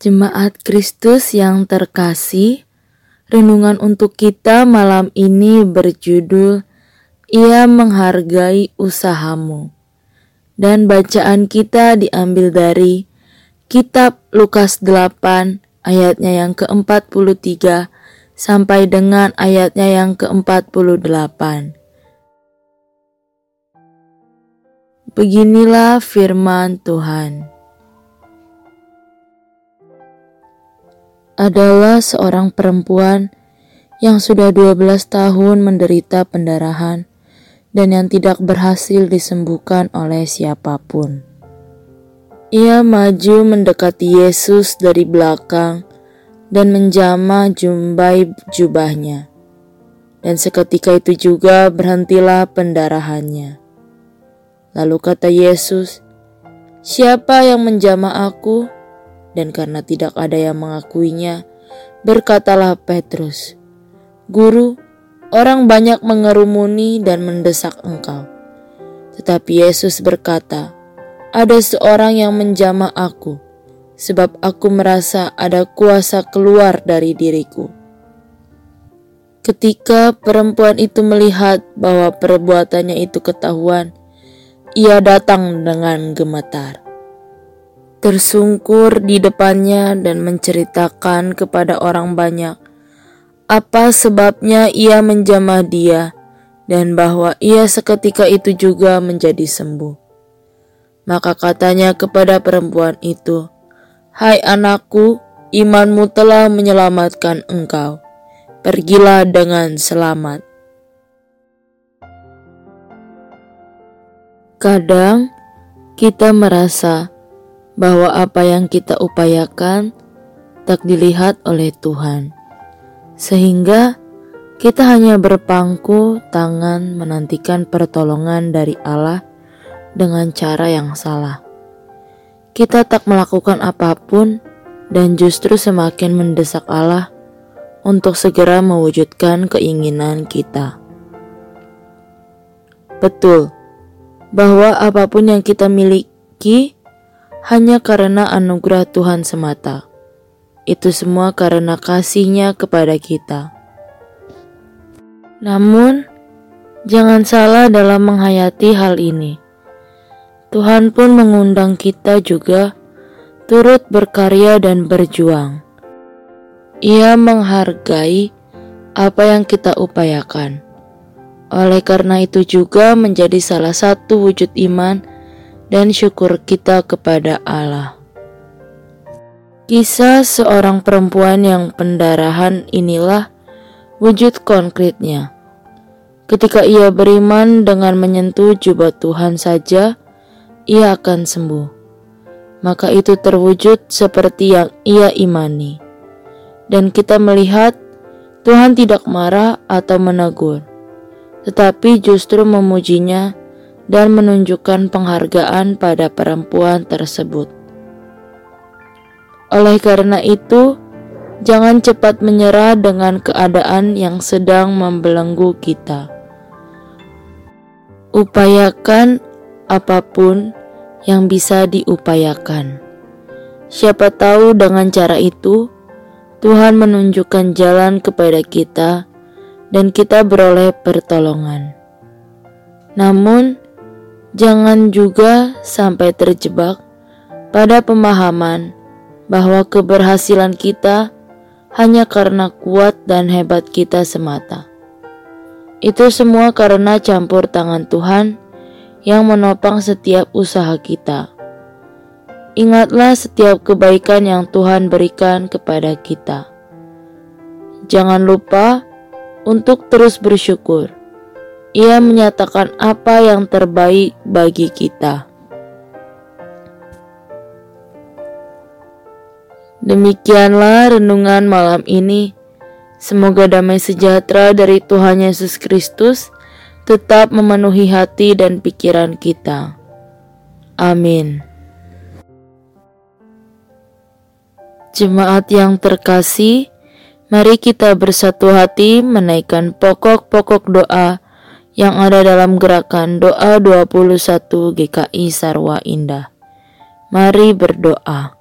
Jemaat Kristus yang terkasih, renungan untuk kita malam ini berjudul Ia menghargai usahamu. Dan bacaan kita diambil dari Kitab Lukas 8 ayatnya yang ke-43 sampai dengan ayatnya yang ke-48. Beginilah firman Tuhan. Adalah seorang perempuan yang sudah 12 tahun menderita pendarahan dan yang tidak berhasil disembuhkan oleh siapa pun. Ia maju mendekati Yesus dari belakang dan menjamah jumbai jubahnya. Dan seketika itu juga berhentilah pendarahannya. Lalu kata Yesus, "Siapa yang menjamah aku?" Dan karena tidak ada yang mengakuinya, berkatalah Petrus, "Guru, orang banyak mengerumuni dan mendesak engkau." Tetapi Yesus berkata, "Ada seorang yang menjamah aku, sebab aku merasa ada kuasa keluar dari diriku." Ketika perempuan itu melihat bahwa perbuatannya itu ketahuan, ia datang dengan gemetar tersungkur di depannya dan menceritakan kepada orang banyak apa sebabnya ia menjamah dia dan bahwa ia seketika itu juga menjadi sembuh. Maka katanya kepada perempuan itu, "Hai anakku, imanmu telah menyelamatkan engkau. Pergilah dengan selamat." Kadang kita merasa bahwa apa yang kita upayakan tak dilihat oleh Tuhan, sehingga kita hanya berpangku tangan menantikan pertolongan dari Allah dengan cara yang salah. Kita tak melakukan apa pun dan justru semakin mendesak Allah untuk segera mewujudkan keinginan kita. Betul bahwa apa pun yang kita miliki hanya karena anugerah Tuhan semata. Itu semua karena kasihnya kepada kita. Namun, jangan salah dalam menghayati hal ini. Tuhan pun mengundang kita juga turut berkarya dan berjuang. Ia menghargai apa yang kita upayakan. Oleh karena itu juga menjadi salah satu wujud iman dan syukur kita kepada Allah. Kisah seorang perempuan yang pendarahan inilah wujud konkretnya. Ketika ia beriman dengan menyentuh jubah Tuhan saja, ia akan sembuh. Maka itu terwujud seperti yang ia imani. Dan kita melihat Tuhan tidak marah atau menegur, tetapi justru memujinya dan menunjukkan penghargaan pada perempuan tersebut. Oleh karena itu, jangan cepat menyerah dengan keadaan yang sedang membelenggu kita. Upayakan apa pun yang bisa diupayakan. Siapa tahu dengan cara itu Tuhan menunjukkan jalan kepada kita dan kita beroleh pertolongan. Namun, Jangan juga sampai terjebak pada pemahaman bahwa keberhasilan kita hanya karena kuat dan hebat kita semata. Itu semua karena campur tangan Tuhan yang menopang setiap usaha kita. Ingatlah setiap kebaikan yang Tuhan berikan kepada kita. Jangan lupa untuk terus bersyukur ia menyatakan apa yang terbaik bagi kita. Demikianlah renungan malam ini. Semoga damai sejahtera dari Tuhan Yesus Kristus tetap memenuhi hati dan pikiran kita. Amin. Jemaat yang terkasih, mari kita bersatu hati menaikkan pokok-pokok doa yang ada dalam gerakan doa 21 GKI Sarwa Indah. Mari berdoa.